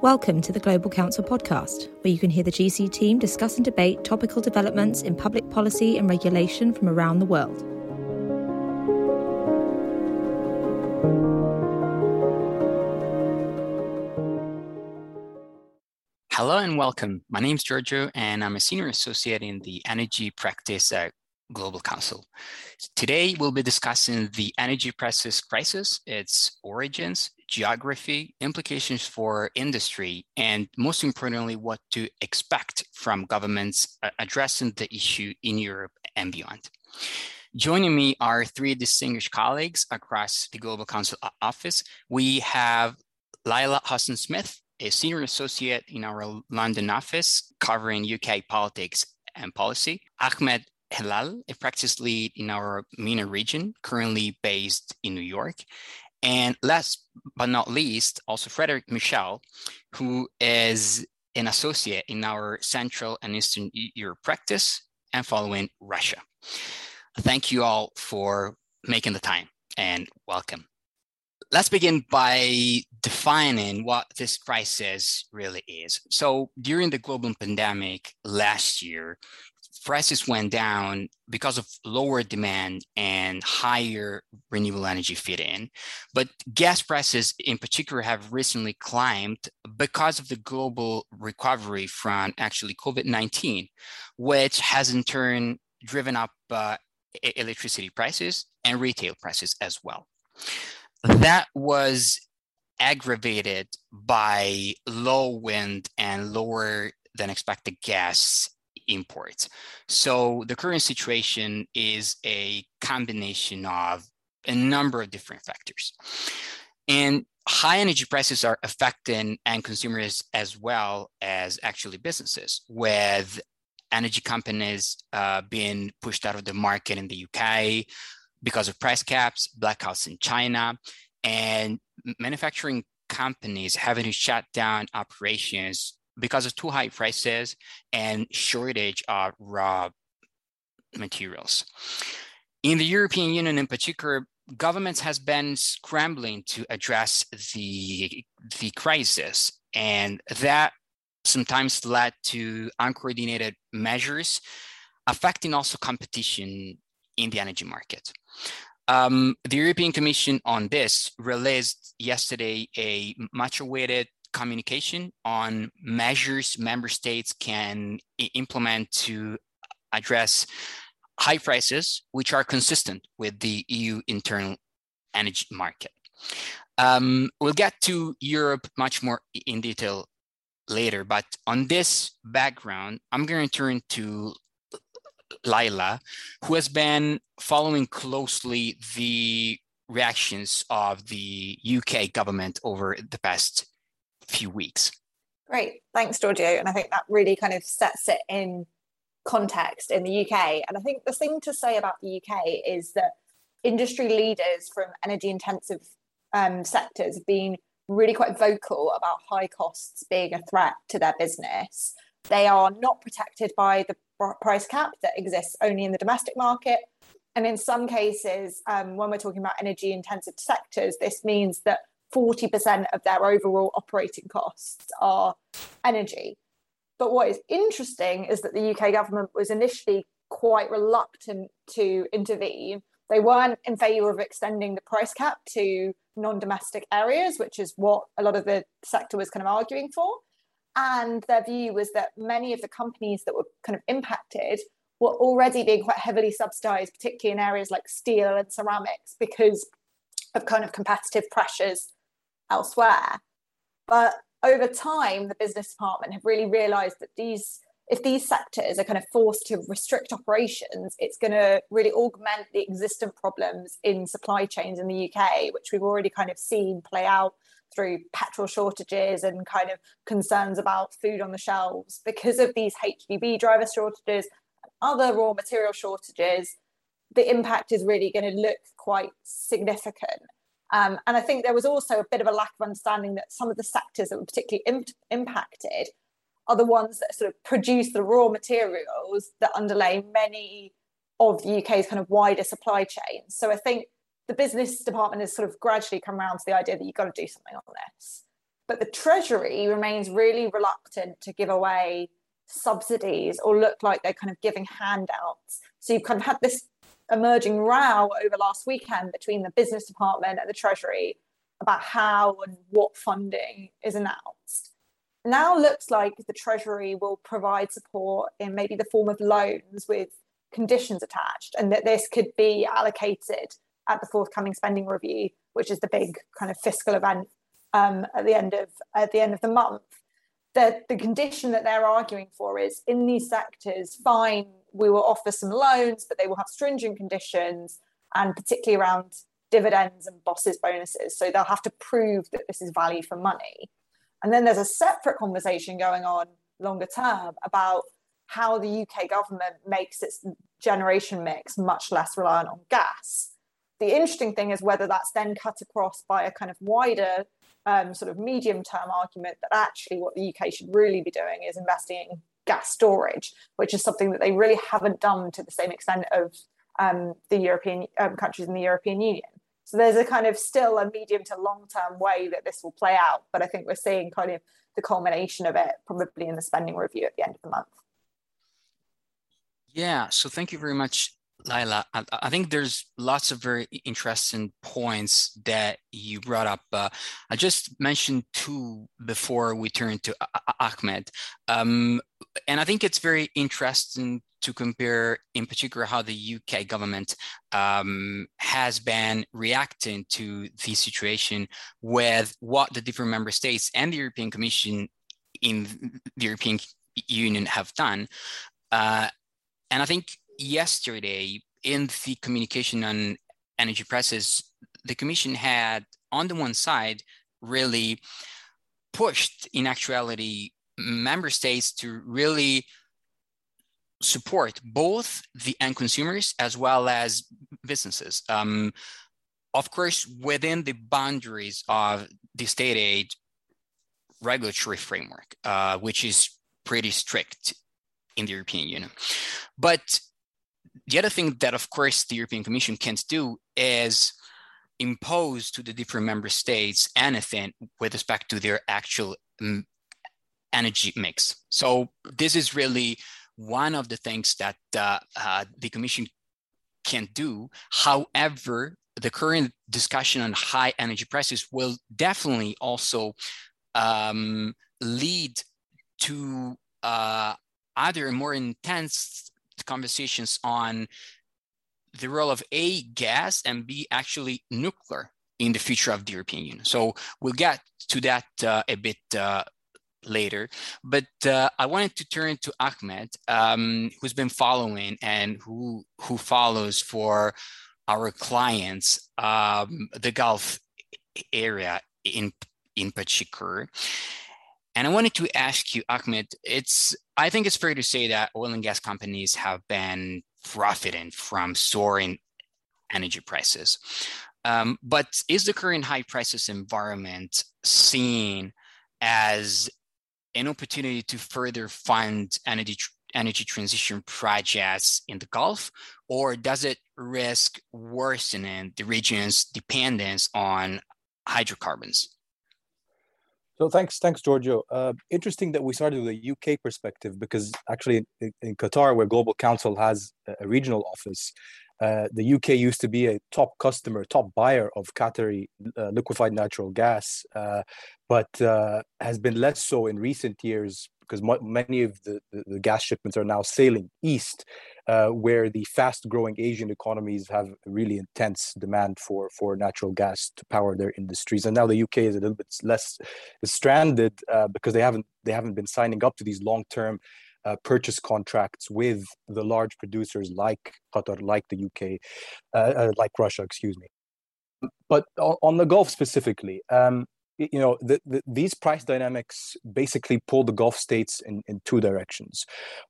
Welcome to the Global Counsel podcast, where you can hear the GC team discuss and debate topical developments in public policy and regulation from around the world. Hello and welcome. My name is Giorgio, and I'm a senior associate in the energy practice at Global Counsel. Today, we'll be discussing the energy prices crisis, its origins, geography, implications for industry, and most importantly, what to expect from governments uh, addressing the issue in Europe and beyond. Joining me are three distinguished colleagues across the Global Counsel office. We have Lilah Howson-Smith, a senior associate in our London office covering UK politics and policy. Ahmed Helal, a practice lead in our MENA region, currently based in New York. And last but not least, also Frederick Michell, who is an associate in our Central and Eastern Europe practice and following Russia. Thank you all for making the time and welcome. Let's begin by defining what this crisis really is. So, during the global pandemic last year, prices went down because of lower demand and higher renewable energy fit in. But gas prices in particular have recently climbed because of the global recovery from actually COVID 19, which has in turn driven up uh, electricity prices and retail prices as well. That was aggravated by low wind and lower than expected gas imports. So the current situation is a combination of a number of different factors. And high energy prices are affecting end consumers as well as actually businesses, with energy companies uh, being pushed out of the market in the UK because of price caps, blackouts in China, and manufacturing companies having to shut down operations because of too high prices and shortage of raw materials. In the European Union in particular, governments has been scrambling to address the, the crisis and that sometimes led to uncoordinated measures affecting also competition in the energy market. Um, the European Commission on this released yesterday a much awaited communication on measures member states can implement to address high prices, which are consistent with the EU internal energy market. Um, we'll get to Europe much more in detail later, but on this background, I'm going to turn to Lilah, who has been following closely the reactions of the UK government over the past few weeks. Great. Thanks, Giorgio. And I think that really kind of sets it in context in the UK. And I think the thing to say about the UK is that industry leaders from energy intensive um, sectors have been really quite vocal about high costs being a threat to their business. They are not protected by the price cap that exists only in the domestic market. And in some cases, um, when we're talking about energy intensive sectors, this means that 40% of their overall operating costs are energy. But what is interesting is that the UK government was initially quite reluctant to intervene. They weren't in favour of extending the price cap to non domestic areas, which is what a lot of the sector was kind of arguing for. And their view was that many of the companies that were kind of impacted were already being quite heavily subsidised, particularly in areas like steel and ceramics, because of kind of competitive pressures elsewhere. But over time, the business department have really realized that these if these sectors are kind of forced to restrict operations, it's going to really augment the existing problems in supply chains in the UK, which we've already kind of seen play out through petrol shortages and kind of concerns about food on the shelves because of these HGV driver shortages and other raw material shortages. The impact is really going to look quite significant. Um, and I think there was also a bit of a lack of understanding that some of the sectors that were particularly imp- impacted are the ones that sort of produce the raw materials that underlay many of the UK's kind of wider supply chains. So I think the business department has sort of gradually come around to the idea that you've got to do something on this. but the Treasury remains really reluctant to give away subsidies or look like they're kind of giving handouts. So you've kind of had this emerging row over last weekend between the business department and the Treasury about how and what funding is announced. Now looks like the Treasury will provide support in maybe the form of loans with conditions attached, and that this could be allocated at the forthcoming spending review, which is the big kind of fiscal event um, at the end of at the end of the month. The, the condition that they're arguing for is in these sectors, fine, we will offer some loans, but they will have stringent conditions, and particularly around dividends and bosses bonuses. So they'll have to prove that this is value for money. And then there's a separate conversation going on longer term about how the UK government makes its generation mix much less reliant on gas. The interesting thing is whether that's then cut across by a kind of wider um, sort of medium term argument that actually what the UK should really be doing is investing in gas storage, which is something that they really haven't done to the same extent of um, the European um, countries in the European Union. So there's a kind of still a medium to long term way that this will play out, but I think we're seeing kind of the culmination of it probably in the spending review at the end of the month. Yeah, so thank you very much, Lilah. I, I think there's lots of very interesting points that you brought up. Uh, I just mentioned two before we turn to Ahmed. Um, and I think it's very interesting to compare, in particular, how the UK government um, has been reacting to the situation with what the different member states and the European Commission in the European Union have done. Uh, and I think yesterday in the communication on energy prices, the Commission had, on the one side, really pushed, in actuality, member states to really support both the end consumers as well as businesses. Um, of course, within the boundaries of the state aid regulatory framework, uh, which is pretty strict in the European Union. But the other thing that, of course, the European Commission can't do is impose to the different member states anything with respect to their actual um, energy mix. So this is really one of the things that uh, uh, the Commission can do. However, the current discussion on high energy prices will definitely also um, lead to uh, either more intense conversations on the role of A, gas, and B, actually nuclear in the future of the European Union. So we'll get to that uh, a bit uh, later. But uh, I wanted to turn to Ahmed, um, who's been following and who who follows for our clients um, the Gulf area in in particular. And I wanted to ask you, Ahmed, it's I think it's fair to say that oil and gas companies have been profiting from soaring energy prices. Um, but is the current high prices environment seen as an opportunity to further fund energy energy transition projects in the Gulf, or does it risk worsening the region's dependence on hydrocarbons? So thanks, thanks, Giorgio. Uh, interesting that we started with a UK perspective because actually in, in Qatar, where Global Counsel has a regional office, uh, the UK used to be a top customer, top buyer of Qatari uh, liquefied natural gas, uh, but uh, has been less so in recent years because many of the, the, the, gas shipments are now sailing east, uh, where the fast-growing Asian economies have really intense demand for for natural gas to power their industries. And now the UK is a little bit less stranded uh, because they haven't they haven't been signing up to these long-term uh, purchase contracts with the large producers like Qatar, like the UK, uh, uh, like Russia, excuse me. But on, on the Gulf specifically, um, you know, the, the, these price dynamics basically pull the Gulf states in, in two directions.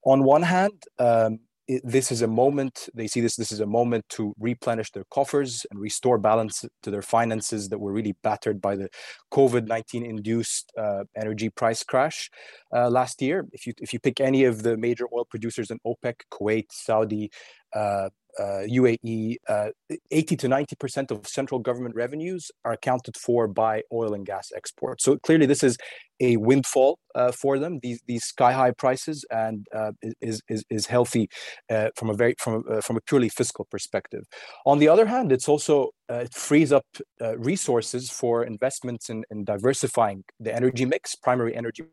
On one hand, um, this is a moment they see this this is a moment to replenish their coffers and restore balance to their finances that were really battered by the covid-19 induced uh, energy price crash uh, last year. If you if you pick any of the major oil producers in opec kuwait saudi uh, UAE, uh, 80 to 90% of central government revenues are accounted for by oil and gas exports. So clearly, this is a windfall uh, for them. These these sky high prices and uh, is is is healthy uh, from a very from uh, from a purely fiscal perspective. On the other hand, it's also uh, it frees up resources for investments in, in diversifying the energy mix, primary energy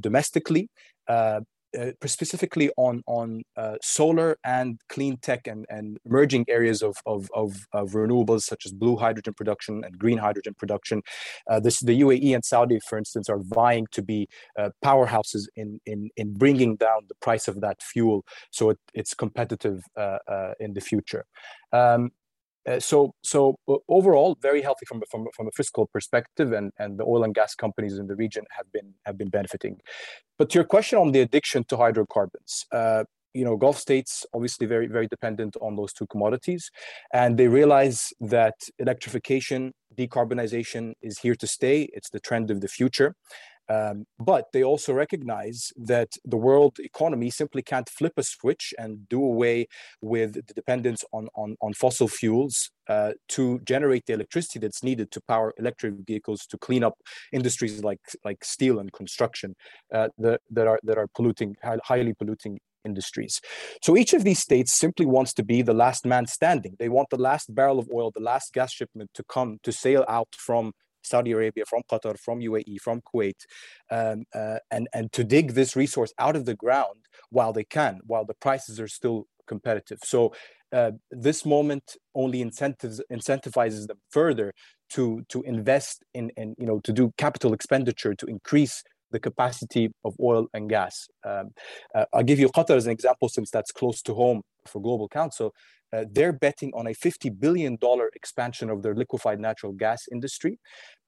domestically, uh, uh, specifically on on uh, solar and clean tech and, and emerging areas of, of, of, of, renewables such as blue hydrogen production and green hydrogen production. Uh, this, the UAE and Saudi, for instance, are vying to be uh, powerhouses in, in, in bringing down the price of that fuel so it, it's competitive uh, uh, in the future. Um, so, so uh, overall, very healthy from, from, from a fiscal perspective, and, and the oil and gas companies in the region have been have been benefiting. But to your question on the addiction to hydrocarbons, uh, you know, Gulf states obviously very very dependent on those two commodities, and they realize that electrification, decarbonization is here to stay. It's the trend of the future, um, but they also recognize that the world economy simply can't flip a switch and do away with the dependence on, on, on fossil fuels uh, to generate the electricity that's needed to power electric vehicles to clean up industries like, like steel and construction uh, that, that, are, that are polluting, highly polluting industries. So each of these states simply wants to be the last man standing. They want the last barrel of oil, the last gas shipment to come to sail out from Saudi Arabia, from Qatar, from UAE, from Kuwait, um, uh, and and to dig this resource out of the ground while they can, while the prices are still competitive. So uh, this moment only incentives incentivizes them further to to invest in and you know to do capital expenditure to increase the capacity of oil and gas. Um, uh, I'll give you Qatar as an example, since that's close to home for Global Counsel uh, they're betting on a $50 billion expansion of their liquefied natural gas industry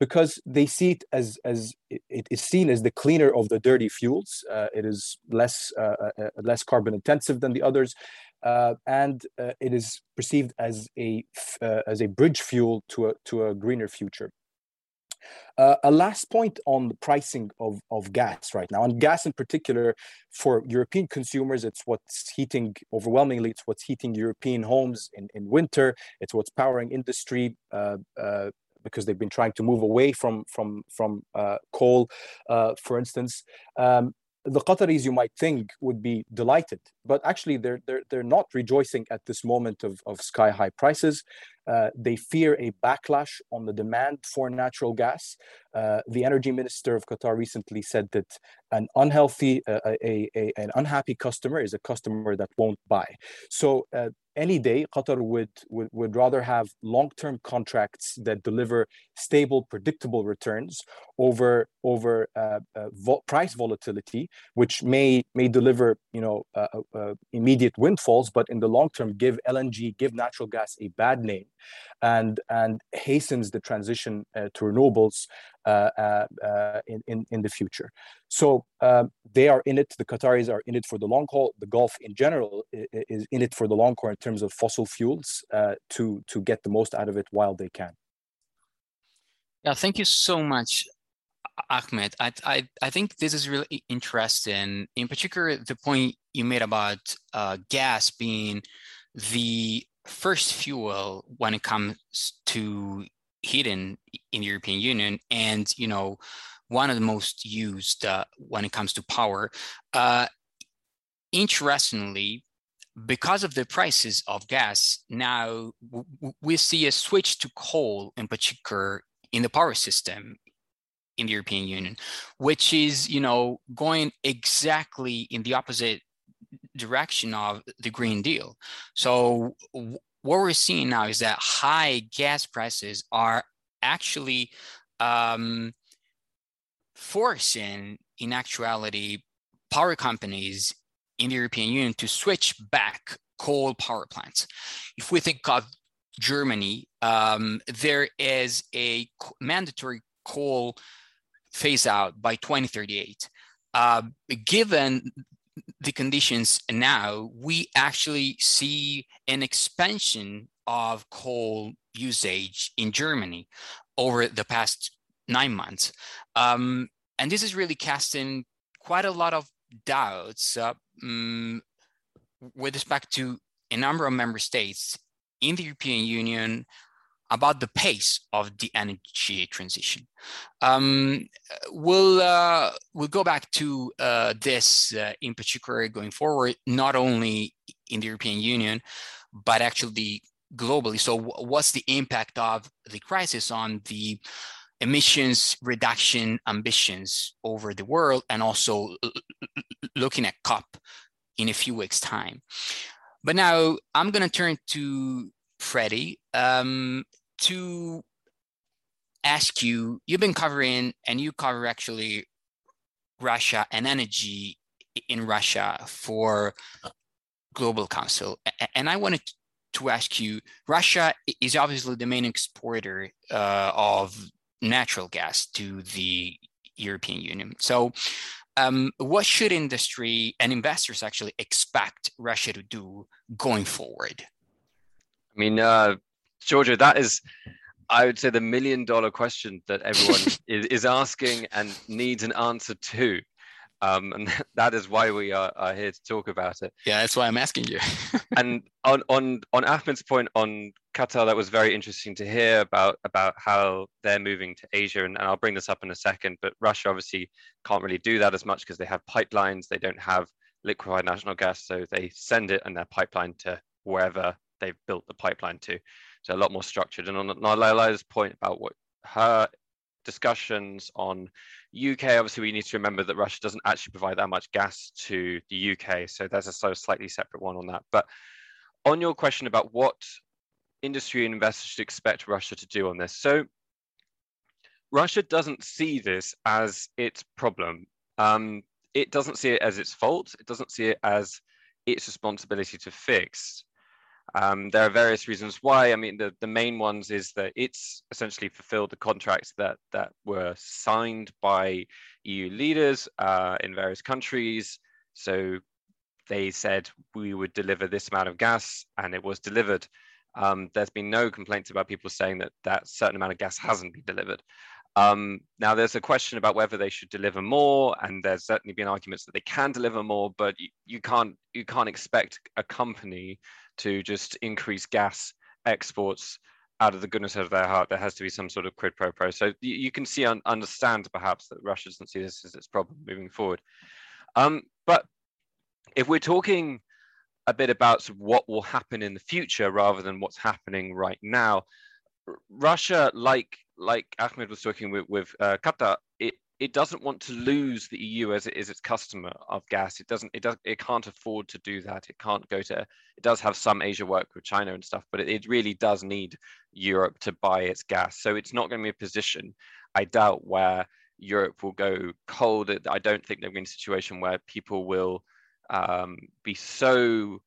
because they see it as, as it is seen as the cleaner of the dirty fuels. Uh, it is less, uh, uh, uh less carbon intensive than the others. Uh, and it is perceived as a, as a bridge fuel to a, to a greener future. Uh, a last point on the pricing of, of gas right now, and gas in particular for European consumers, it's what's heating overwhelmingly, it's what's heating European homes in, in winter, it's what's powering industry. Uh, uh, because they've been trying to move away from from from uh, coal, uh, for instance. Um, the Qataris, you might think, would be delighted, but actually, they're they're they're not rejoicing at this moment of of sky high prices. Uh, they fear a backlash on the demand for natural gas. Uh, the energy minister of Qatar recently said that an unhealthy, uh, a, a, an unhappy customer is a customer that won't buy. So uh, any day, Qatar would, would, would rather have long-term contracts that deliver stable, predictable returns over over uh, uh, price volatility, which may may deliver you know uh, uh, immediate windfalls, but in the long term give LNG, give natural gas a bad name, and and hastens the transition uh, to renewables uh, in, in in the future. So um, they are in it. The Qataris are in it for the long haul. The Gulf in general is in it for the long haul in terms of fossil fuels to to get the most out of it while they can. Yeah, thank you so much. Ahmed, I, I, I think this is really interesting. In particular, the point you made about uh, gas being the first fuel when it comes to heating in the European Union, and you know, one of the most used uh, when it comes to power. Uh, interestingly, because of the prices of gas, now we see a switch to coal in particular in the power system in the European Union, which is, you know, going exactly in the opposite direction of the Green Deal. So what we're seeing now is that high gas prices are actually um, forcing, in actuality, power companies in the European Union to switch back coal power plants. If we think of Germany, um, there is a mandatory coal phase out by 2038. Uh, given the conditions now, we actually see an expansion of coal usage in Germany over the past nine months. Um, and this is really casting quite a lot of doubts uh, um, with respect to a number of member states in the European Union about the pace of the energy transition. Um, we'll uh, we'll go back to uh, this uh, in particular going forward, not only in the European Union, but actually globally. So, what's the impact of the crisis on the emissions reduction ambitions over the world, and also looking at COP in a few weeks' time? But now I'm going to turn to Freddie. Um, to ask you you've been covering and you cover actually Russia and energy in Russia for Global Counsel. And I wanted to ask you Russia is obviously the main exporter uh, of natural gas to the European Union. So, um, what should industry and investors actually expect Russia to do going forward? I mean, uh, Giorgio, that is, I would say, the million dollar question that everyone is, is asking and needs an answer to. Um, and that is why we are, are here to talk about it. Yeah, that's why I'm asking you. and on on on Ahmed's point on Qatar, that was very interesting to hear about about how they're moving to Asia, and, and I'll bring this up in a second. But Russia obviously can't really do that as much because they have pipelines. They don't have liquefied natural gas, so they send it and their pipeline to wherever they've built the pipeline to so a lot more structured. And on Lilah's point about what her discussions on UK, obviously we need to remember that Russia doesn't actually provide that much gas to the UK. So there's a sort of slightly separate one on that. But on your question about what industry and investors should expect Russia to do on this. So Russia doesn't see this as its problem. Um, it doesn't see it as its fault. It doesn't see it as its responsibility to fix. Um, there are various reasons why. I mean, the, the main ones is that it's essentially fulfilled the contracts that, that were signed by EU leaders uh, in various countries. So they said we would deliver this amount of gas, and it was delivered. Um, there's been no complaints about people saying that that certain amount of gas hasn't been delivered. Um, now, there's a question about whether they should deliver more, and there's certainly been arguments that they can deliver more, but you, you can't you can't expect a company to just increase gas exports out of the goodness of their heart. There has to be some sort of quid pro quo. So you, you can see and understand perhaps that Russia doesn't see this as its problem moving forward. Um, but if we're talking a bit about what will happen in the future rather than what's happening right now, Russia, like like Ahmed was talking with, with uh, Qatar, it, doesn't want to lose the EU as it is its customer of gas. It doesn't. It does. It can't afford to do that. It can't go to. It does have some Asia work with China and stuff, but it, it really does need Europe to buy its gas. So it's not going to be a position, I doubt, where Europe will go cold. I don't think there'll be a situation where people will um, be so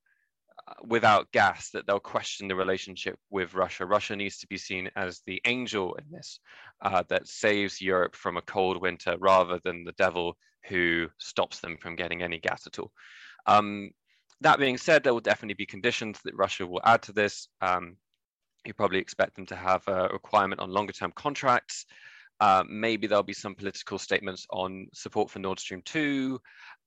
without gas that they'll question the relationship with Russia. Russia needs to be seen as the angel in this uh, that saves Europe from a cold winter rather than the devil who stops them from getting any gas at all. Um, that being said, there will definitely be conditions that Russia will add to this. Um, you probably expect them to have a requirement on longer term contracts. Uh, maybe there'll be some political statements on support for Nord Stream 2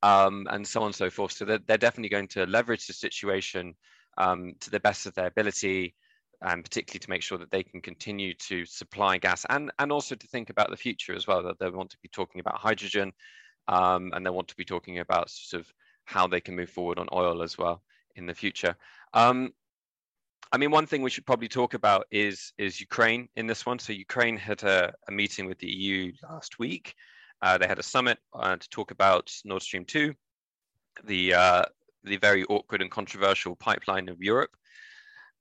um, and so on and so forth. So they're, they're definitely going to leverage the situation um, to the best of their ability, and particularly to make sure that they can continue to supply gas and, and also to think about the future as well, that they want to be talking about hydrogen um, and they want to be talking about sort of how they can move forward on oil as well in the future. Um, I mean, one thing we should probably talk about is is Ukraine in this one. So Ukraine had a, a meeting with the EU last week. Uh, they had a summit uh, to talk about Nord Stream two, the uh, the very awkward and controversial pipeline of Europe,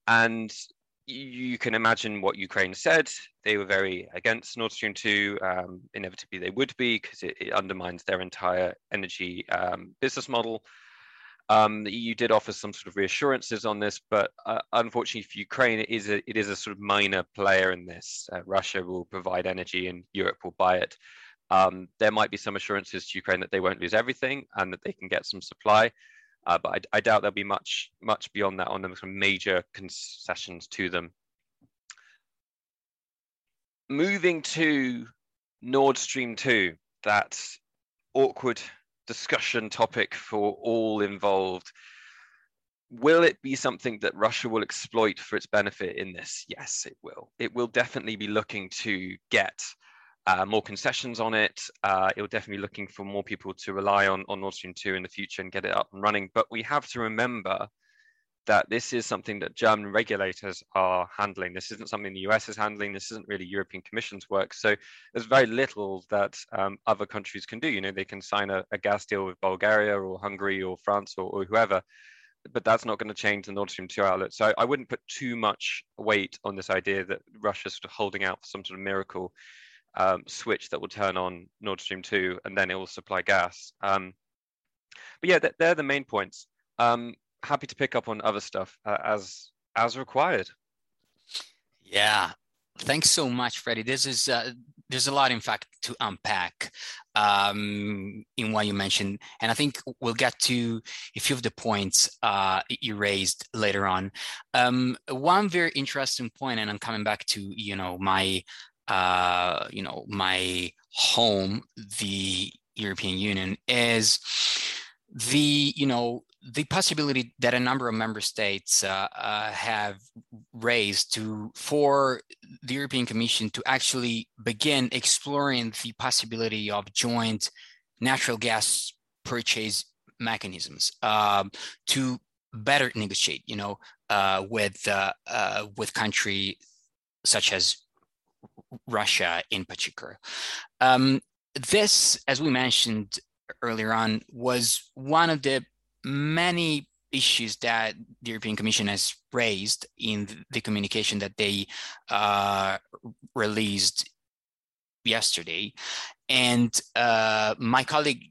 and you can imagine what Ukraine said. They were very against Nord Stream 2. Um, inevitably, they would be because it, it, undermines their entire energy um, business model. Um, the EU did offer some sort of reassurances on this, but uh, unfortunately for Ukraine, it is a it is a sort of minor player in this. Uh, Russia will provide energy, and Europe will buy it. Um, there might be some assurances to Ukraine that they won't lose everything and that they can get some supply, uh, but I, I, doubt there'll be much much beyond that on the sort of major concessions to them. Moving to Nord Stream 2, that awkward discussion topic for all involved. will it be something that Russia will exploit for its benefit in this? Yes, it will. It will definitely be looking to get uh, more concessions on it. Uh, it will definitely be looking for more people to rely on, on Nord Stream 2 in the future and get it up and running. But we have to remember that this is something that German regulators are handling. This isn't something the US is handling. This isn't really European Commission's work. So there's very little that um, other countries can do. You know, they can sign a, a gas deal with Bulgaria or Hungary or France or, or whoever, but that's not going to change the Nord Stream 2 outlet. So I wouldn't put too much weight on this idea that Russia's sort of holding out for some sort of miracle um, switch that will turn on Nord Stream 2 and then it will supply gas. Um, but yeah, they're the main points. Um, happy to pick up on other stuff uh, as as required. Yeah, thanks so much, Freddie. This is uh, there's a lot, in fact, to unpack um, in what you mentioned, and I think we'll get to a few of the points uh, you raised later on. Um, one very interesting point, and I'm coming back to you know my uh, you know my home, the European Union, is the you know the possibility that a number of member states uh, uh, have raised to for the European Commission to actually begin exploring the possibility of joint natural gas purchase mechanisms um, to better negotiate, you know, uh, with uh, uh, with country such as Russia in particular. Um, this, as we mentioned earlier on, was one of the many issues that the European Commission has raised in the communication that they uh, released yesterday. And uh, my colleague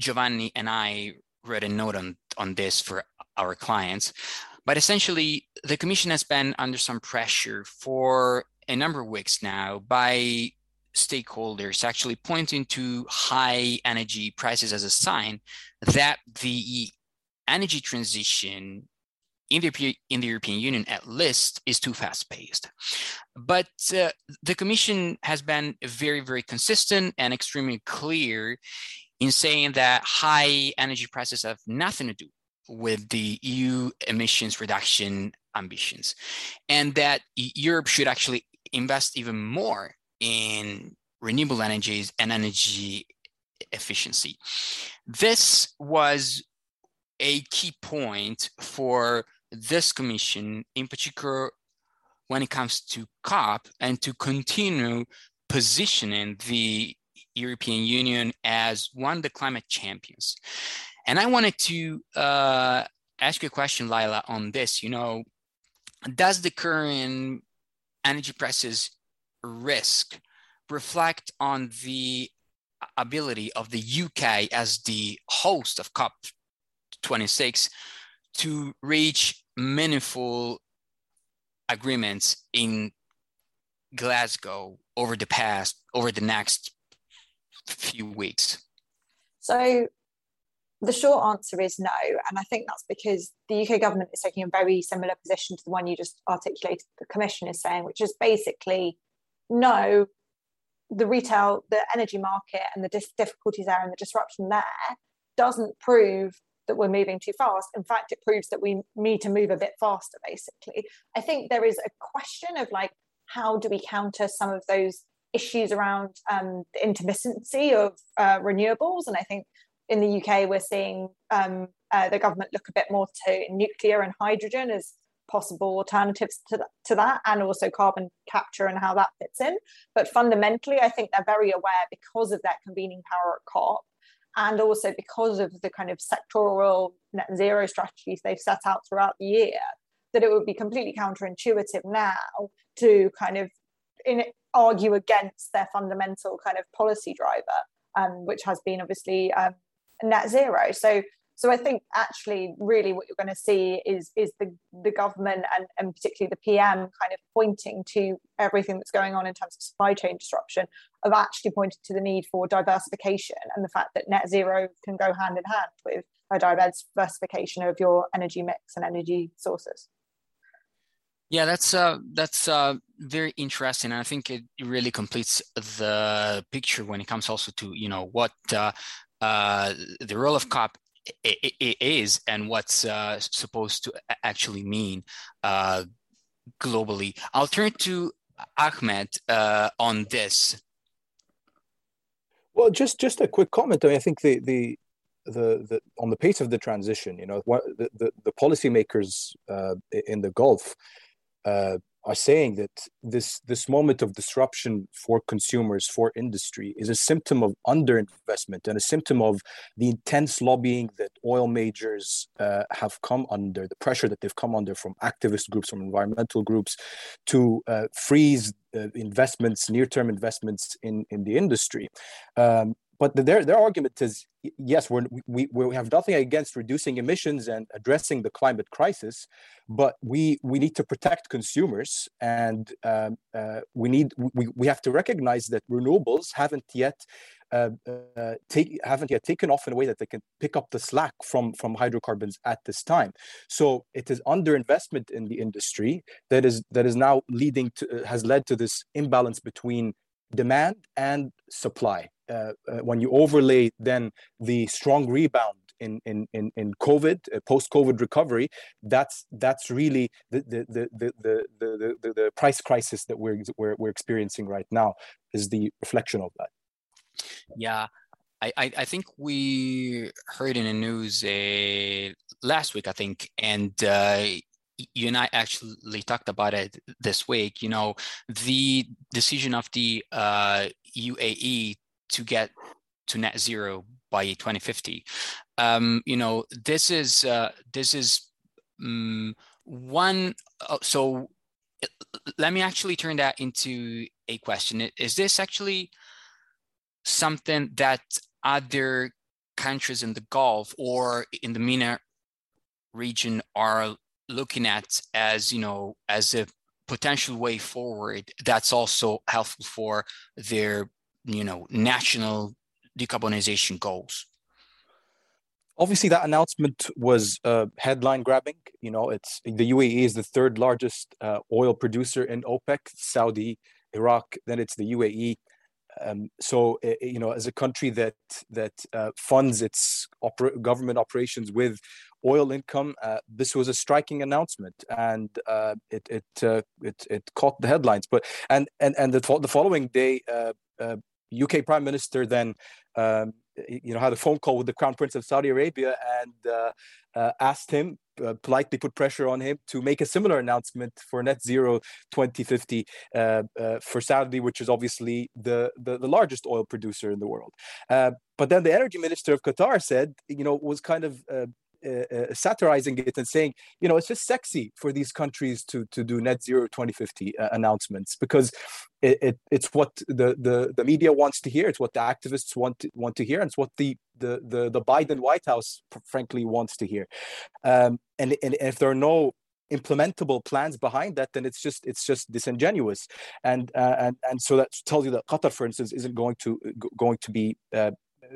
Giovanni and I wrote a note on, on this for our clients. But essentially, the Commission has been under some pressure for a number of weeks now by stakeholders actually pointing to high energy prices as a sign that the energy transition in the, in the European Union, at least, is too fast paced. But uh, the Commission has been very, very consistent and extremely clear in saying that high energy prices have nothing to do with the EU emissions reduction ambitions, and that Europe should actually invest even more in renewable energies and energy efficiency. This was a key point for this commission, in particular when it comes to COP and to continue positioning the European Union as one of the climate champions. And I wanted to uh, ask you a question, Lilah, on this. You know, does the current energy prices risk reflect on the ability of the UK as the host of COP 26 to reach meaningful agreements in Glasgow over the past, over the next few weeks? So the short answer is no. And I think that's because the UK government is taking a very similar position to the one you just articulated, the Commission is saying, which is basically no, the retail, the energy market, and the difficulties there and the disruption there doesn't prove that we're moving too fast. In fact, it proves that we need to move a bit faster, basically. I think there is a question of like, how do we counter some of those issues around um, the intermittency of uh, renewables? And I think in the UK, we're seeing um, uh, the government look a bit more to nuclear and hydrogen as possible alternatives to, th- to that and also carbon capture and how that fits in. But fundamentally, I think they're very aware because of their convening power at COP and also because of the kind of sectoral net zero strategies they've set out throughout the year that it would be completely counterintuitive now to kind of in, argue against their fundamental kind of policy driver um, which has been obviously um, net zero so so I think actually, really, what you're going to see is is the the government and, and particularly the PM kind of pointing to everything that's going on in terms of supply chain disruption, of actually pointing to the need for diversification and the fact that net zero can go hand in hand with a diversification of your energy mix and energy sources. Yeah, that's uh, that's uh, very interesting. And I think it really completes the picture when it comes also to you know what uh, uh, the role of COP it, it is and what's uh, supposed to actually mean uh, globally. I'll turn to Ahmed uh, on this. Well, just just a quick comment. I mean, I think the the the, the on the pace of the transition, you know, what the the, the policymakers uh, in the Gulf uh, are saying that this this moment of disruption for consumers for industry is a symptom of underinvestment and a symptom of the intense lobbying that oil majors uh, have come under the pressure that they've come under from activist groups from environmental groups to uh, freeze uh, investments near-term investments in in the industry. Um, but their their argument is yes we're, we we have nothing against reducing emissions and addressing the climate crisis but we we need to protect consumers and um, uh, we need we, we have to recognize that renewables haven't yet uh, uh, take, haven't yet taken off in a way that they can pick up the slack from from hydrocarbons at this time. So it is underinvestment in the industry that is that is now leading to has led to this imbalance between demand and supply. Uh, uh, when you overlay then the strong rebound in in in, in COVID, uh, post-COVID recovery, that's that's really the the the the the, the, the, the price crisis that we're, we're we're experiencing right now is the reflection of that. Yeah. I, I, think we heard in the news uh, last week, I think, and uh, you and I actually talked about it this week. You know, the decision of the uh, UAE to get to net zero by 2050. Um, you know, this is uh, this is um, one. Uh, so let me actually turn that into a question. Is this actually something that other countries in the Gulf or in the MENA region are looking at as you know as a potential way forward that's also helpful for their you know national decarbonization goals obviously that announcement was uh, headline grabbing you know it's the uae is the third largest uh, oil producer in opec saudi iraq then it's the uae um, so you know as a country that that uh, funds its oper- government operations with oil income. Uh, this was a striking announcement, and uh, it it, it it caught the headlines. But and and and the, the following day, uh, uh, Prime Minister then. Um, you know, had a phone call with the Crown Prince of Saudi Arabia and uh, asked him uh, politely put pressure on him to make a similar announcement for net zero 2050 uh, uh, for Saudi, which is obviously the, the, the, largest oil producer in the world. but then the energy minister of Qatar said, you know, was kind of uh, uh, satirizing it and saying, you know, it's just sexy for these countries to to do net zero 2050 uh, announcements because it, it, it's what the, the the media wants to hear. It's what the activists want to, want to hear, and it's what the the the, the Biden White House frankly wants to hear. Um, and, and if there are no implementable plans behind that then it's just it's just disingenuous and uh, and and so that tells you that qatar for instance isn't going to going to be uh,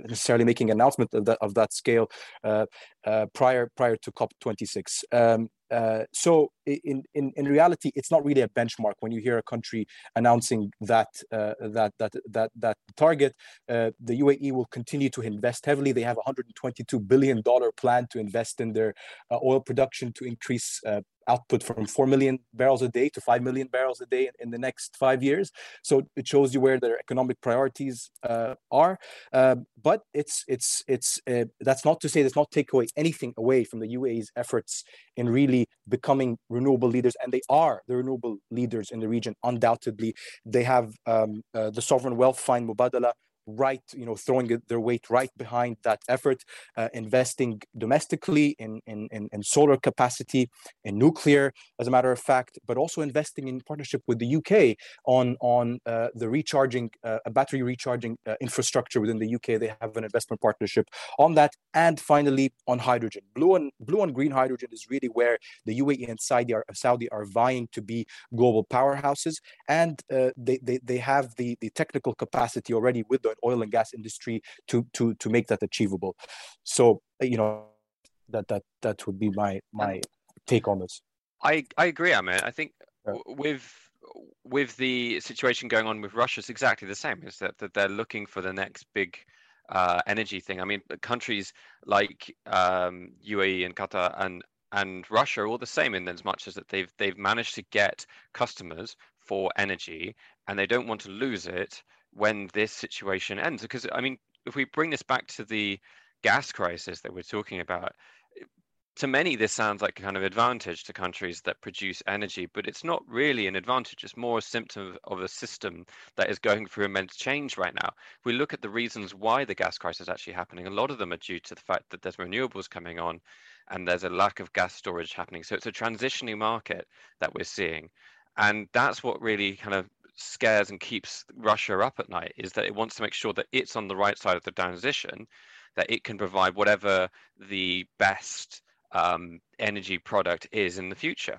necessarily making an announcement of that of that scale uh, uh, prior prior to COP26. Um, uh, so in, in in reality, it's not really a benchmark when you hear a country announcing that uh, that that that that target. Uh, the UAE will continue to invest heavily. They have a 122 billion dollar plan to invest in their uh, oil production to increase output from 4 million barrels a day to 5 million barrels a day in the next five years. So it shows you where their economic priorities uh, are. Uh, but it's it's it's uh, that's not to say that's not take away anything away from the UAE's efforts in really becoming renewable leaders, and they are the renewable leaders in the region. Undoubtedly, they have um, uh, the sovereign wealth fund Mubadala right, you know, throwing their weight right behind that effort, uh, investing domestically in, in, in, in, solar capacity, in nuclear, as a matter of fact, but also investing in partnership with the UK on, on uh, the recharging, uh, battery recharging uh, infrastructure within the UK. They have an investment partnership on that. And finally, on hydrogen. Blue and, blue and green hydrogen is really where the UAE and Saudi are, Saudi are vying to be global powerhouses. And uh, they, they, they have the, the technical capacity already with the oil and gas industry to to to make that achievable. So you know that that that would be my my take on this. I I agree, Ahmed. I think yeah. with with the situation going on with Russia, it's exactly the same. Is that that they're looking for the next big uh, energy thing. I mean, countries like um, UAE and Qatar and and Russia are all the same in as much as that they've they've managed to get customers for energy and they don't want to lose it when this situation ends. Because I mean, if we bring this back to the gas crisis that we're talking about, to many this sounds like a kind of advantage to countries that produce energy, but it's not really an advantage. It's more a symptom of a system that is going through immense change right now. If we look at the reasons why the gas crisis is actually happening, a lot of them are due to the fact that there's renewables coming on and there's a lack of gas storage happening. So it's a transitioning market that we're seeing. And that's what really kind of scares and keeps Russia up at night is that it wants to make sure that it's on the right side of the transition, that it can provide whatever the best um, energy product is in the future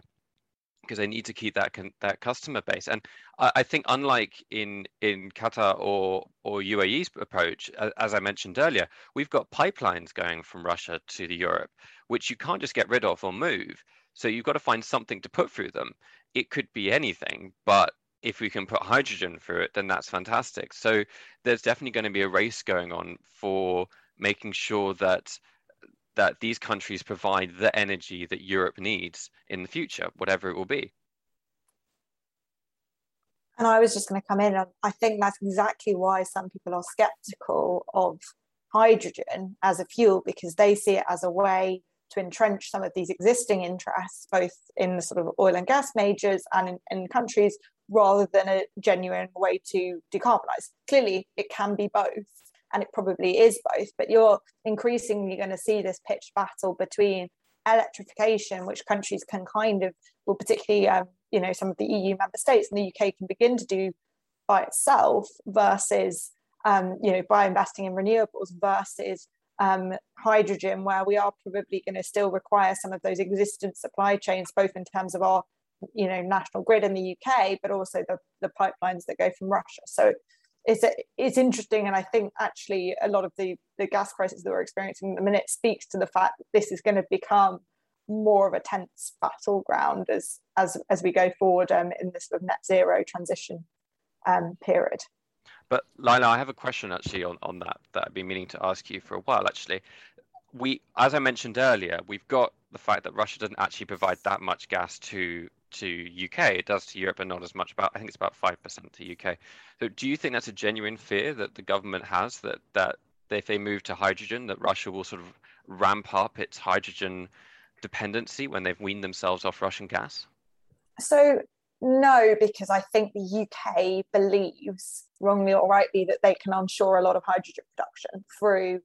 because they need to keep that that customer base. And I, I, think, unlike in in Qatar or or UAE's approach, as I mentioned earlier, we've got pipelines going from Russia to the Europe, which you can't just get rid of or move. So you've got to find something to put through them. It could be anything, but if we can put hydrogen through it, then that's fantastic. So there's definitely going to be a race going on for making sure that that these countries provide the energy that Europe needs in the future, whatever it will be. And I was just going to come in, I think that's exactly why some people are skeptical of hydrogen as a fuel because they see it as a way to entrench some of these existing interests, both in the sort of oil and gas majors and in, in countries, rather than a genuine way to decarbonize. Clearly, it can be both and it probably is both, but you're increasingly going to see this pitched battle between electrification, which countries can kind of, well, particularly, um, you know, some of the EU member states and the UK can begin to do by itself versus, um, you know, by investing in renewables versus um, hydrogen, where we are probably going to still require some of those existing supply chains, both in terms of our, you know, national grid in the UK, but also the, the pipelines that go from Russia. So it's it's interesting, and I think actually a lot of the the gas crisis that we're experiencing at the minute speaks to the fact that this is going to become more of a tense battleground as as as we go forward um, in this sort of net zero transition um, period. But Lilah, I have a question actually on, on that that I've been meaning to ask you for a while. Actually, we, as I mentioned earlier, we've got the fact that Russia doesn't actually provide that much gas to to UK. It does to Europe, but not as much. About I think it's about five percent to UK. So, do you think that's a genuine fear that the government has that that if they move to hydrogen, that Russia will sort of ramp up its hydrogen dependency when they've weaned themselves off Russian gas? So no, because I think the UK believes, wrongly or rightly, that they can onshore a lot of hydrogen production through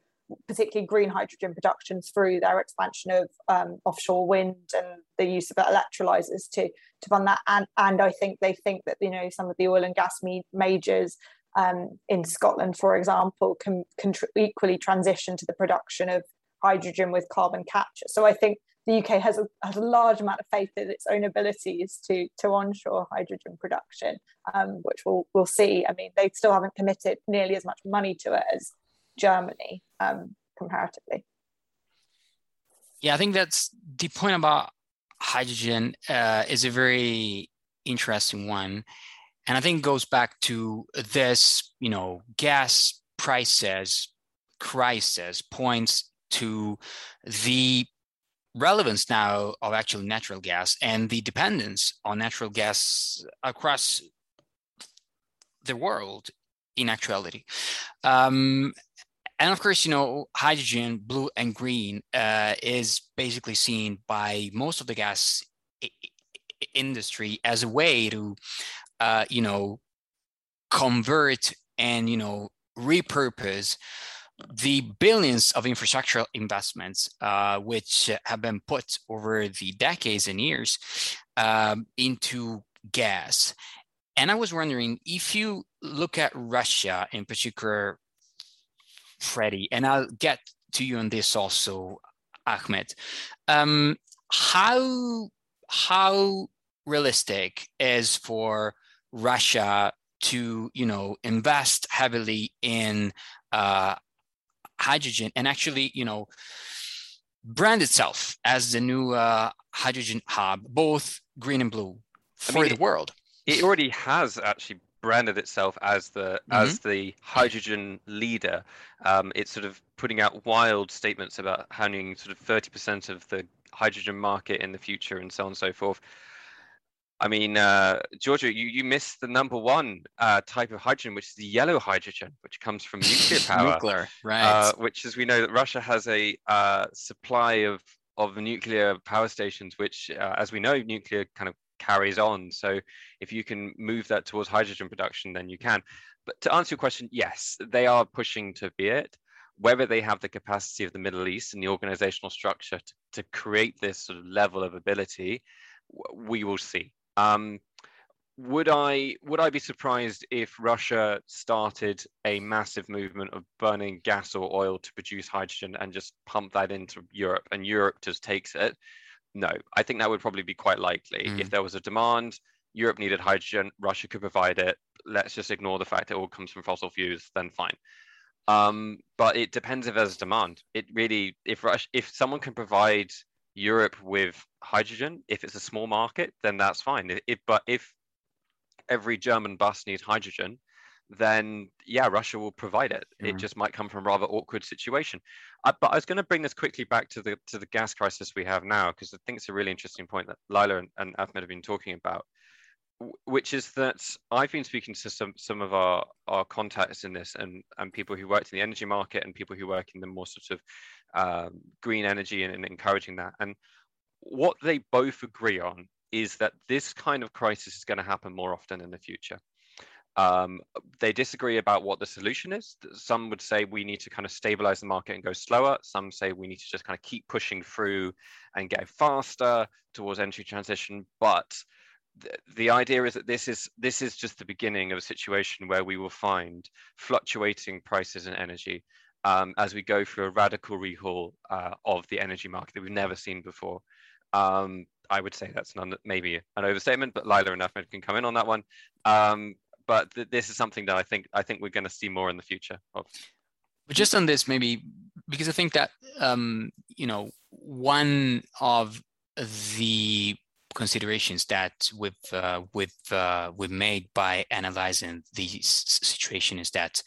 particularly green hydrogen production through their expansion of um, offshore wind and the use of electrolyzers to to fund that. And and I think they think that you know some of the oil and gas majors um, in Scotland, for example, can, can tr- equally transition to the production of hydrogen with carbon capture. So I think the UK has a, has a large amount of faith in its own abilities to to onshore hydrogen production, um, which we'll we'll see. I mean, they still haven't committed nearly as much money to it as Germany um, comparatively. Yeah, I think that's the point about hydrogen uh, is a very interesting one. And I think it goes back to this, you know, gas prices crisis points to the relevance now of actual natural gas and the dependence on natural gas across the world in actuality. Um, and of course, you know, hydrogen, blue and green, uh, is basically seen by most of the gas I- industry as a way to, uh, you know, convert and you know repurpose the billions of infrastructural investments uh, which have been put over the decades and years um, into gas. And I was wondering if you look at Russia in particular Freddie, and I'll get to you on this also, Ahmed. Um, how how realistic is for Russia to you know invest heavily in uh, hydrogen and actually you know brand itself as the new uh, hydrogen hub, both green and blue for I mean, the world? It already has actually branded itself as the mm-hmm. as the hydrogen leader. Um, it's sort of putting out wild statements about having sort of 30% of the hydrogen market in the future and so on and so forth. I mean, uh, Giorgio, you, you missed the number one uh, type of hydrogen, which is the yellow hydrogen, which comes from nuclear power. nuclear, right? Uh, which, as we know, that Russia has a uh, supply of of nuclear power stations, which, uh, as we know, nuclear kind of carries on. So, if you can move that towards hydrogen production, then you can. But to answer your question, yes, they are pushing to be it. Whether they have the capacity of the Middle East and the organizational structure to, to create this sort of level of ability, we will see. Um, would I would I be surprised if Russia started a massive movement of burning gas or oil to produce hydrogen and just pump that into Europe and Europe just takes it? No, I think that would probably be quite likely. Mm. If there was a demand, Europe needed hydrogen, Russia could provide it. Let's just ignore the fact it all comes from fossil fuels, then fine. Um, but it depends if there's demand. It really, if Russia, if someone can provide Europe with hydrogen. If it's a small market, then that's fine. If, but if every German bus needs hydrogen, then yeah, Russia will provide it. Mm. It just might come from a rather awkward situation. Uh, but I was going to bring this quickly back to the to the gas crisis we have now because I think it's a really interesting point that Lilah and, and Ahmed have been talking about, which is that I've been speaking to some some of our our contacts in this and and people who worked in the energy market and people who work in the more sort of um, green energy and, and encouraging that. And what they both agree on is that this kind of crisis is going to happen more often in the future. Um, they disagree about what the solution is. Some would say we need to kind of stabilize the market and go slower. Some say we need to just kind of keep pushing through and get faster towards energy transition. But the, the idea is that this is this is just the beginning of a situation where we will find fluctuating prices in energy um, as we go through a radical rehaul uh, of the energy market that we've never seen before. Um, I would say that's none, maybe an overstatement, but Lilah and Ahmed can come in on that one. Um, but th- this is something that I think I think we're going to see more in the future. Of. But just on this, maybe because I think that um, you know one of the considerations that we've uh, we've uh, we've made by analyzing the situation is that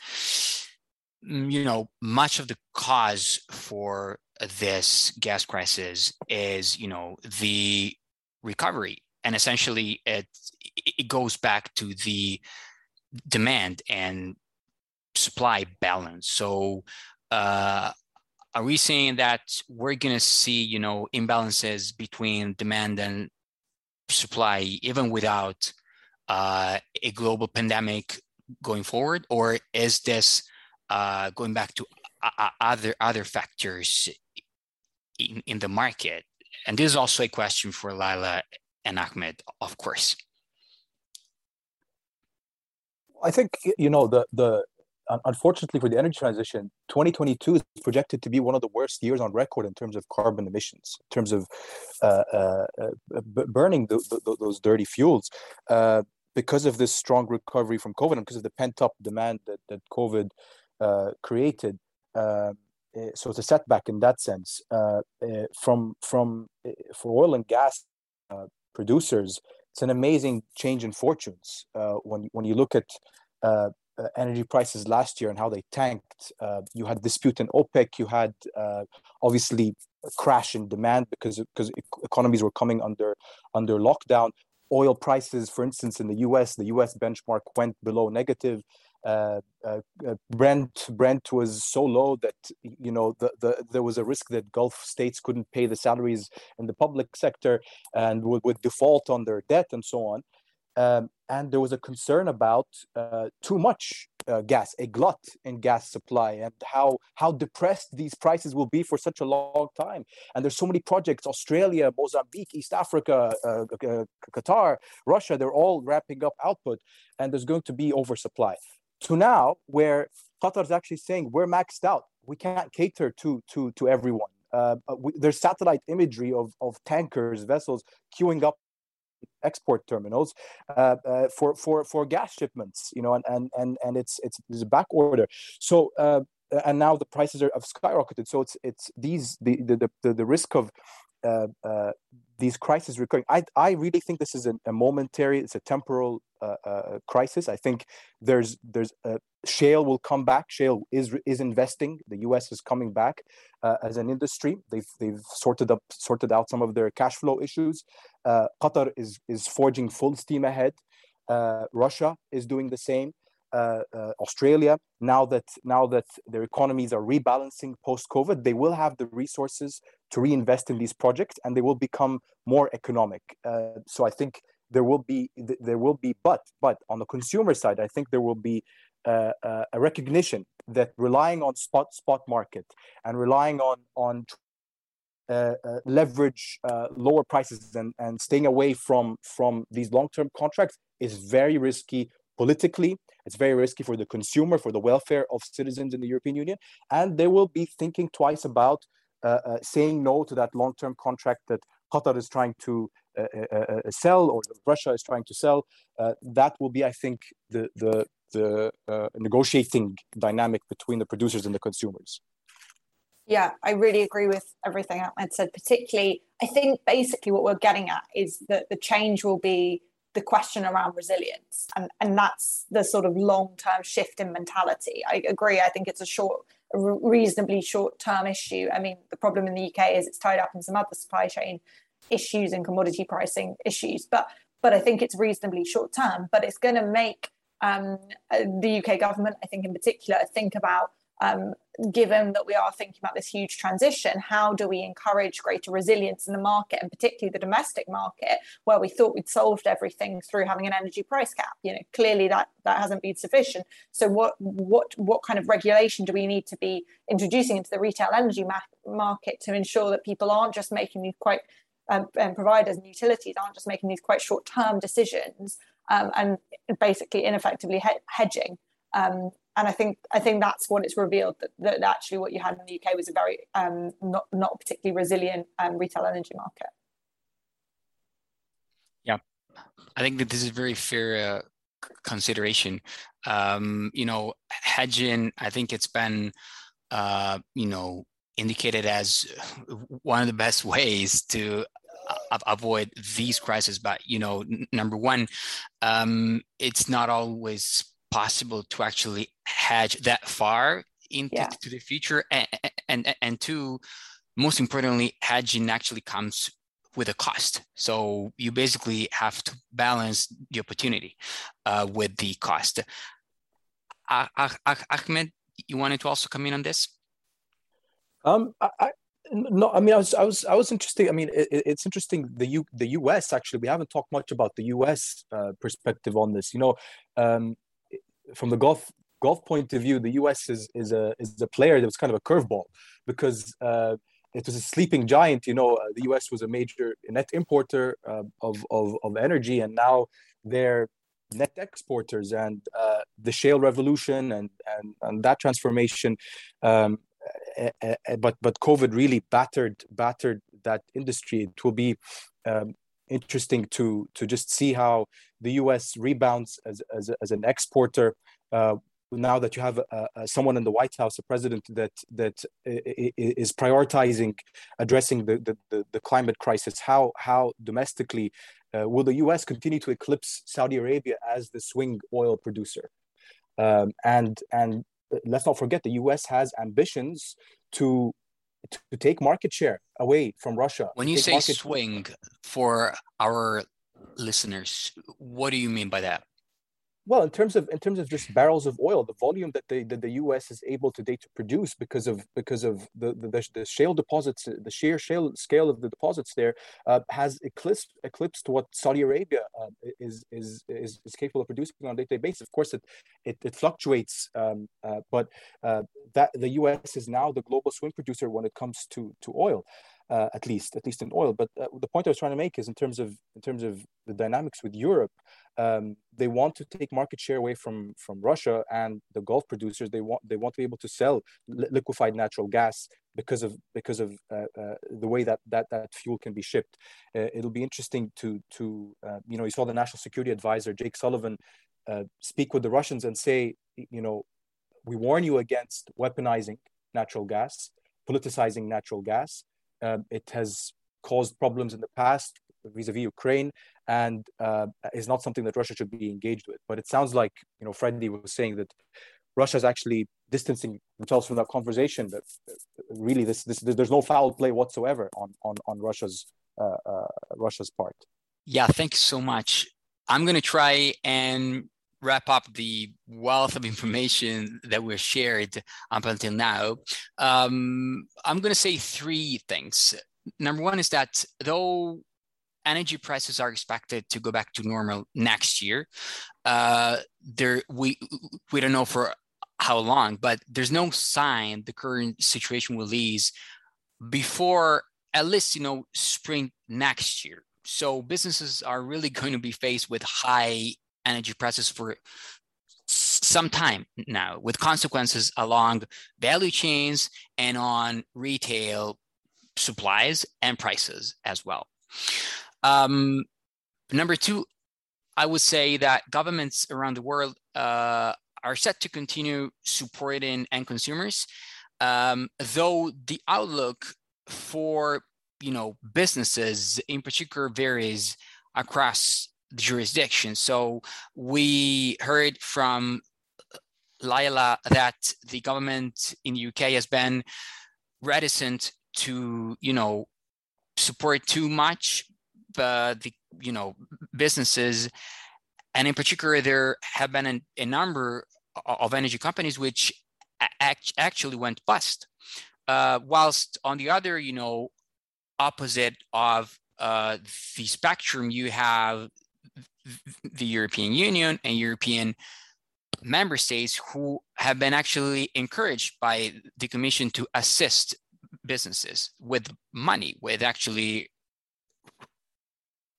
Mm, you know, much of the cause for this gas crisis is, you know, the recovery. And essentially, it, it goes back to the demand and supply balance. So, uh, are we saying that we're going to see, you know, imbalances between demand and supply even without uh, a global pandemic going forward, or is this uh, going back to other other factors in, in the market? And this is also a question for Lilah and Ahmed, of course. I think you know the the unfortunately for the energy transition, 2022 is projected to be one of the worst years on record in terms of carbon emissions, in terms of uh, uh, uh, burning the, the, those dirty fuels. Uh, because of this strong recovery from COVID and because of the pent up demand that, that COVID uh, created. Uh, eh, so it's a setback in that sense. Eh, from from eh, for oil and gas producers, it's an amazing change in fortunes when when you look at uh, energy prices last year and how they tanked. Uh, you had dispute in OPEC. You had uh, obviously a crash in demand because because economies were coming under under lockdown. Oil prices, for instance, in the U.S., the U.S. benchmark went below negative. Uh, uh, uh, Brent Brent was so low that you know the, the there was a risk that Gulf states couldn't pay the salaries in the public sector and would, would default on their debt and so on. Um, and there was a concern about uh, too much uh, gas, a glut in gas supply, and how how depressed these prices will be for such a long time. And there's so many projects: Australia, Mozambique, East Africa, uh, Qatar, Russia. They're all wrapping up output, and there's going to be oversupply to now where Qatar is actually saying we're maxed out. We can't cater to to to everyone. Uh, we, there's satellite imagery of of tankers, vessels queuing up export terminals uh, uh, for for for gas shipments. You know, and and and and it's it's a back order. So. Uh, and now the prices are have skyrocketed. So it's it's these the the the, the risk of uh, uh, these crises recurring. I, I really think this is a, a, momentary, it's a temporal uh, uh, crisis. I think there's there's shale will come back. Shale is is investing. The U.S. is coming back uh, as an industry. They've they've sorted up sorted out some of their cash flow issues. Uh, Qatar is is forging full steam ahead. Uh, Russia is doing the same. Australia now that now that their economies are rebalancing post COVID, they will have the resources to reinvest in these projects, and they will become more economic. so I think there will be there will be but but on the consumer side i think there will be uh, uh, a recognition that relying on spot spot market and relying on on uh, uh leverage uh, lower prices and, and staying away from from these long-term contracts is very risky politically it's very risky for the consumer for the welfare of citizens in the european union and they will be thinking twice about uh, saying no to that long-term contract that qatar is trying to sell or Russia is trying to sell, uh, that will be, I think, the the the uh, negotiating dynamic between the producers and the consumers. Yeah, I really agree with everything Ahmed said. Particularly, I think basically what we're getting at is that the change will be the question around resilience, and and that's the sort of long term shift in mentality. I agree. I think it's a short, reasonably short term issue. I mean, the problem in the UK is it's tied up in some other supply chain issues and commodity pricing issues. But but I think it's reasonably short term. But it's going to make um, the UK government, I think in particular, think about um, given that we are thinking about this huge transition, how do we encourage greater resilience in the market and particularly the domestic market, where we thought we'd solved everything through having an energy price cap? You know, clearly that that hasn't been sufficient. So what what what kind of regulation do we need to be introducing into the retail energy ma- market to ensure that people aren't just making these quite um, and providers and utilities aren't just making these quite short term decisions um, and basically ineffectively he- hedging. Um, and I think I think that's what it's revealed that, that, actually what you had in the UK was a very um, not not particularly resilient um, retail energy market. Yeah, I think that this is a very fair uh, consideration. Um, you know, hedging. I think it's been uh, you know indicated as one of the best ways to uh, avoid these crises but you know number one um, it's not always possible to actually hedge that far into yeah. the future and, and and two most importantly hedging actually comes with a cost so you basically have to balance the opportunity uh, with the cost uh, ahmed you wanted to also come in on this um, I, I, no, I mean, I was, I was, I was interested. I mean, it, it's interesting. The U, the U.S. Actually, we haven't talked much about the U.S. Uh, perspective on this. You know, um, from the Gulf Gulf point of view, the U.S. is is a is a player that was kind of a curveball because uh, it was a sleeping giant. You know, uh, the U.S. was a major net importer uh, of, of of energy, and now they're net exporters. And uh, the shale revolution and and and that transformation um, but but COVID really battered battered that industry. It will be um, interesting to to just see how the U.S. rebounds as as, as an exporter. Uh, now that you have someone in the White House, a president that that is prioritizing addressing the, the, the climate crisis, how how domestically uh, will the U.S. continue to eclipse Saudi Arabia as the swing oil producer? Um, and and let's not forget the US has ambitions to to take market share away from Russia. When you say market... swing for our listeners, what do you mean by that? Well, in terms of in terms of just barrels of oil, the volume that the that the U.S. is able today to produce because of because of the the, the shale deposits, the sheer shale scale of the deposits there uh, has eclipsed eclipsed what Saudi Arabia uh, is, is is is capable of producing on a day-to-day basis. Of course, it it, it fluctuates, um, uh, but uh, that the U.S. is now the global swing producer when it comes to to oil uh, at least at least in oil. But uh, the point I was trying to make is in terms of in terms of the dynamics with Europe, um, they want to take market share away from from Russia and the Gulf producers. They want they want to be able to sell li- liquefied natural gas because of because of uh, uh the way that that that fuel can be shipped. Uh, it'll be interesting to to uh, you know you saw the national security advisor Jake Sullivan speak with the Russians and say you know we warn you against weaponizing natural gas politicizing natural gas um, it has caused problems in the past vis-a-vis Ukraine, and uh, is not something that Russia should be engaged with. But it sounds like you know Freddie was saying that Russia is actually distancing themselves from that conversation. That really, this, this there's no foul play whatsoever on on on Russia's uh, uh, Russia's part. Yeah, thank you so much. I'm going to try and wrap up the wealth of information that we've shared up until now. Um, I'm going to say three things. Number one is that though energy prices are expected to go back to normal next year, uh, there we we don't know for how long, but there's no sign the current situation will ease before at least you know spring next year. So businesses are really going to be faced with high energy prices for some time now, with consequences along value chains and on retail supplies and prices as well. Um, number two, I would say that governments around the world uh, are set to continue supporting end consumers, um, though the outlook for you know businesses in particular varies across jurisdiction. So we heard from Lilah that the government in the UK has been reticent to you know support too much uh, the you know businesses and in particular there have been an, a number of energy companies which act, actually went bust. Uh, whilst on the other, you know, opposite of uh, the spectrum, you have the European Union and European member states who have been actually encouraged by the Commission to assist businesses with money, with actually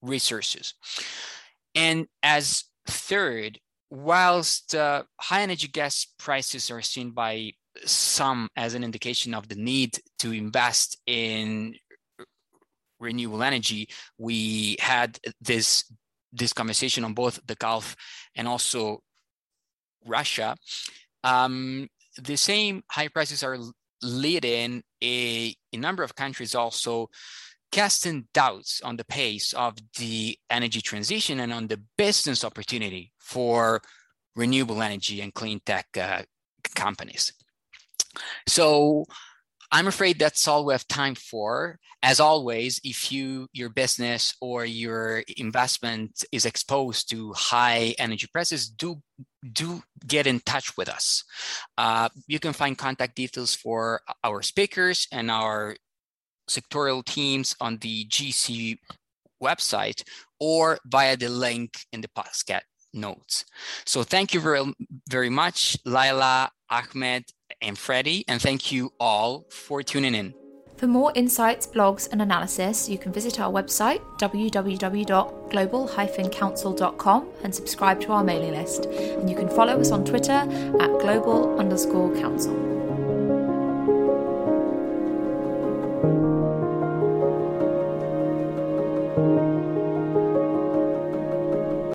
resources. And as third, whilst uh, high energy gas prices are seen by some as an indication of the need to invest in renewable energy, we had this this conversation on both the Gulf and also Russia. Um, the same high prices are leading a, a number of countries also casting doubts on the pace of the energy transition and on the business opportunity for renewable energy and clean tech uh, companies. So I'm afraid that's all we have time for. As always, if you your business or your investment is exposed to high energy prices, do do get in touch with us. Uh, you can find contact details for our speakers and our sectorial teams on the GC website or via the link in the podcast notes. So thank you very, very much, Lilah, Ahmed, and Freddie, and thank you all for tuning in. For more insights, blogs, and analysis, you can visit our website, www.global-counsel.com, and subscribe to our mailing list. And you can follow us on Twitter at global underscore counsel.